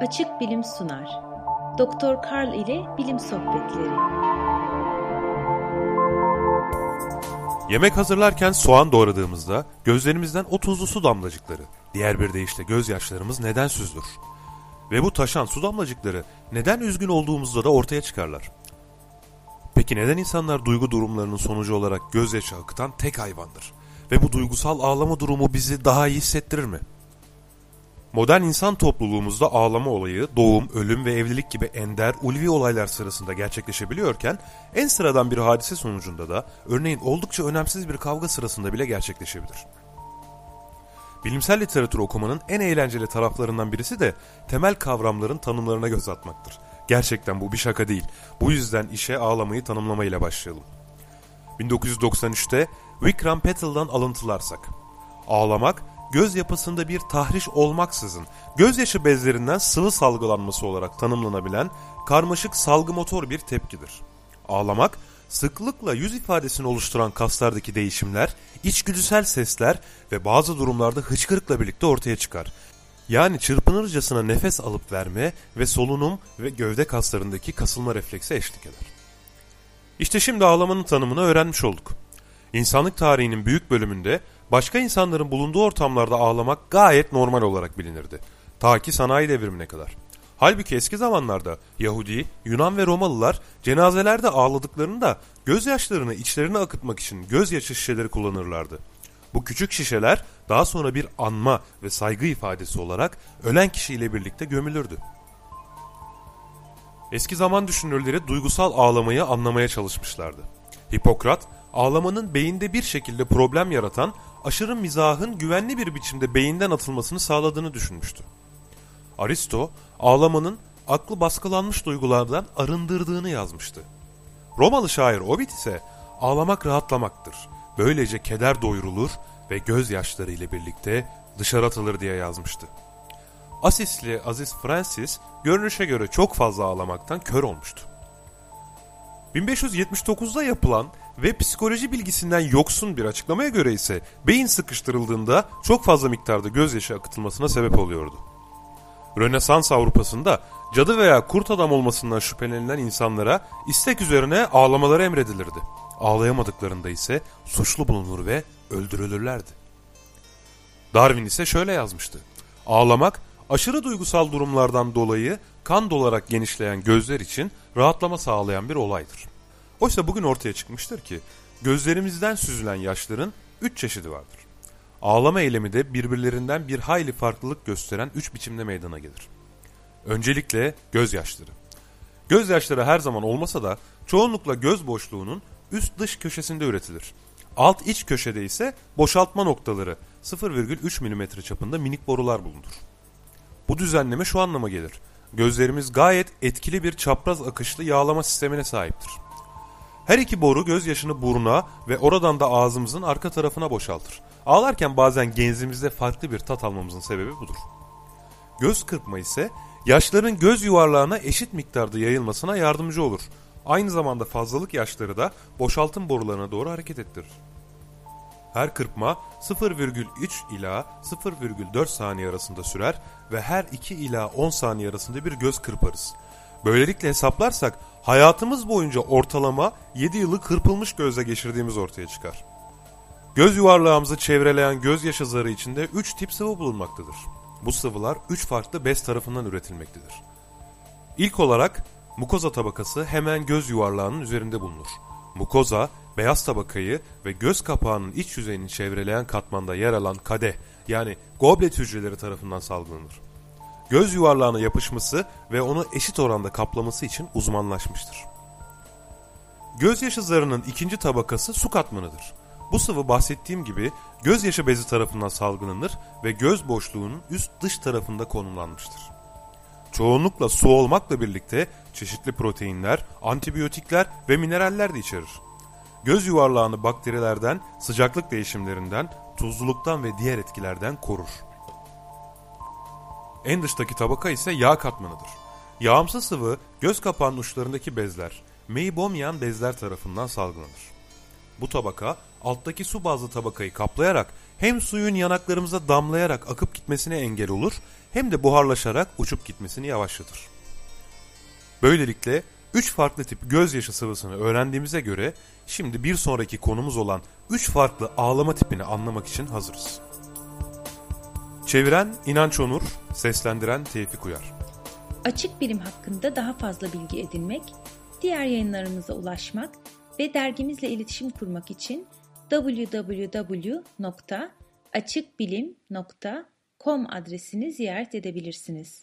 Açık Bilim sunar. Doktor Karl ile Bilim Sohbetleri. Yemek hazırlarken soğan doğradığımızda gözlerimizden o tuzlu su damlacıkları, diğer bir deyişle gözyaşlarımız neden süzülür? Ve bu taşan su damlacıkları neden üzgün olduğumuzda da ortaya çıkarlar? Peki neden insanlar duygu durumlarının sonucu olarak gözyaşı akıtan tek hayvandır? Ve bu duygusal ağlama durumu bizi daha iyi hissettirir mi? Modern insan topluluğumuzda ağlama olayı doğum, ölüm ve evlilik gibi ender, ulvi olaylar sırasında gerçekleşebiliyorken en sıradan bir hadise sonucunda da örneğin oldukça önemsiz bir kavga sırasında bile gerçekleşebilir. Bilimsel literatür okumanın en eğlenceli taraflarından birisi de temel kavramların tanımlarına göz atmaktır. Gerçekten bu bir şaka değil. Bu yüzden işe ağlamayı tanımlamayla başlayalım. 1993'te Vikram Petal'dan alıntılarsak. Ağlamak, göz yapısında bir tahriş olmaksızın gözyaşı bezlerinden sıvı salgılanması olarak tanımlanabilen karmaşık salgı motor bir tepkidir. Ağlamak, sıklıkla yüz ifadesini oluşturan kaslardaki değişimler, içgüdüsel sesler ve bazı durumlarda hıçkırıkla birlikte ortaya çıkar. Yani çırpınırcasına nefes alıp verme ve solunum ve gövde kaslarındaki kasılma refleksi eşlik eder. İşte şimdi ağlamanın tanımını öğrenmiş olduk. İnsanlık tarihinin büyük bölümünde başka insanların bulunduğu ortamlarda ağlamak gayet normal olarak bilinirdi. Ta ki sanayi devrimine kadar. Halbuki eski zamanlarda Yahudi, Yunan ve Romalılar cenazelerde ağladıklarında gözyaşlarını içlerine akıtmak için gözyaşı şişeleri kullanırlardı. Bu küçük şişeler daha sonra bir anma ve saygı ifadesi olarak ölen kişiyle birlikte gömülürdü. Eski zaman düşünürleri duygusal ağlamayı anlamaya çalışmışlardı. Hipokrat, ağlamanın beyinde bir şekilde problem yaratan aşırı mizahın güvenli bir biçimde beyinden atılmasını sağladığını düşünmüştü. Aristo, ağlamanın aklı baskılanmış duygulardan arındırdığını yazmıştı. Romalı şair Ovid ise ağlamak rahatlamaktır. Böylece keder doyurulur ve gözyaşları ile birlikte dışarı atılır diye yazmıştı. Asisli Aziz Francis görünüşe göre çok fazla ağlamaktan kör olmuştu. 1579'da yapılan ve psikoloji bilgisinden yoksun bir açıklamaya göre ise beyin sıkıştırıldığında çok fazla miktarda gözyaşı akıtılmasına sebep oluyordu. Rönesans Avrupa'sında cadı veya kurt adam olmasından şüphelenilen insanlara istek üzerine ağlamaları emredilirdi. Ağlayamadıklarında ise suçlu bulunur ve öldürülürlerdi. Darwin ise şöyle yazmıştı. Ağlamak aşırı duygusal durumlardan dolayı kan dolarak genişleyen gözler için rahatlama sağlayan bir olaydır. Oysa bugün ortaya çıkmıştır ki gözlerimizden süzülen yaşların üç çeşidi vardır. Ağlama eylemi de birbirlerinden bir hayli farklılık gösteren üç biçimde meydana gelir. Öncelikle gözyaşları. Gözyaşları her zaman olmasa da çoğunlukla göz boşluğunun üst dış köşesinde üretilir. Alt iç köşede ise boşaltma noktaları 0,3 mm çapında minik borular bulunur. Bu düzenleme şu anlama gelir. Gözlerimiz gayet etkili bir çapraz akışlı yağlama sistemine sahiptir. Her iki boru gözyaşını buruna ve oradan da ağzımızın arka tarafına boşaltır. Ağlarken bazen genzimizde farklı bir tat almamızın sebebi budur. Göz kırpma ise yaşların göz yuvarlağına eşit miktarda yayılmasına yardımcı olur. Aynı zamanda fazlalık yaşları da boşaltım borularına doğru hareket ettirir. Her kırpma 0,3 ila 0,4 saniye arasında sürer ve her 2 ila 10 saniye arasında bir göz kırparız. Böylelikle hesaplarsak hayatımız boyunca ortalama 7 yılı kırpılmış gözle geçirdiğimiz ortaya çıkar. Göz yuvarlağımızı çevreleyen gözyaşı zarı içinde 3 tip sıvı bulunmaktadır. Bu sıvılar 3 farklı bez tarafından üretilmektedir. İlk olarak mukoza tabakası hemen göz yuvarlağının üzerinde bulunur. Mukoza, beyaz tabakayı ve göz kapağının iç yüzeyini çevreleyen katmanda yer alan kadeh yani goblet hücreleri tarafından salgılanır. Göz yuvarlağına yapışması ve onu eşit oranda kaplaması için uzmanlaşmıştır. Gözyaşı zarının ikinci tabakası su katmanıdır. Bu sıvı bahsettiğim gibi gözyaşı bezi tarafından salgılanır ve göz boşluğunun üst dış tarafında konumlanmıştır. Çoğunlukla su olmakla birlikte çeşitli proteinler, antibiyotikler ve mineraller de içerir. Göz yuvarlağını bakterilerden, sıcaklık değişimlerinden, tuzluluktan ve diğer etkilerden korur. En dıştaki tabaka ise yağ katmanıdır. Yağımsı sıvı göz kapağının uçlarındaki bezler, meibomyan bezler tarafından salgılanır. Bu tabaka alttaki su bazlı tabakayı kaplayarak hem suyun yanaklarımıza damlayarak akıp gitmesine engel olur hem de buharlaşarak uçup gitmesini yavaşlatır. Böylelikle üç farklı tip gözyaşı sıvısını öğrendiğimize göre şimdi bir sonraki konumuz olan üç farklı ağlama tipini anlamak için hazırız. Çeviren İnanç Onur, seslendiren Tevfik Uyar. Açık bilim hakkında daha fazla bilgi edinmek, diğer yayınlarımıza ulaşmak ve dergimizle iletişim kurmak için www.açıkbilim.com adresini ziyaret edebilirsiniz.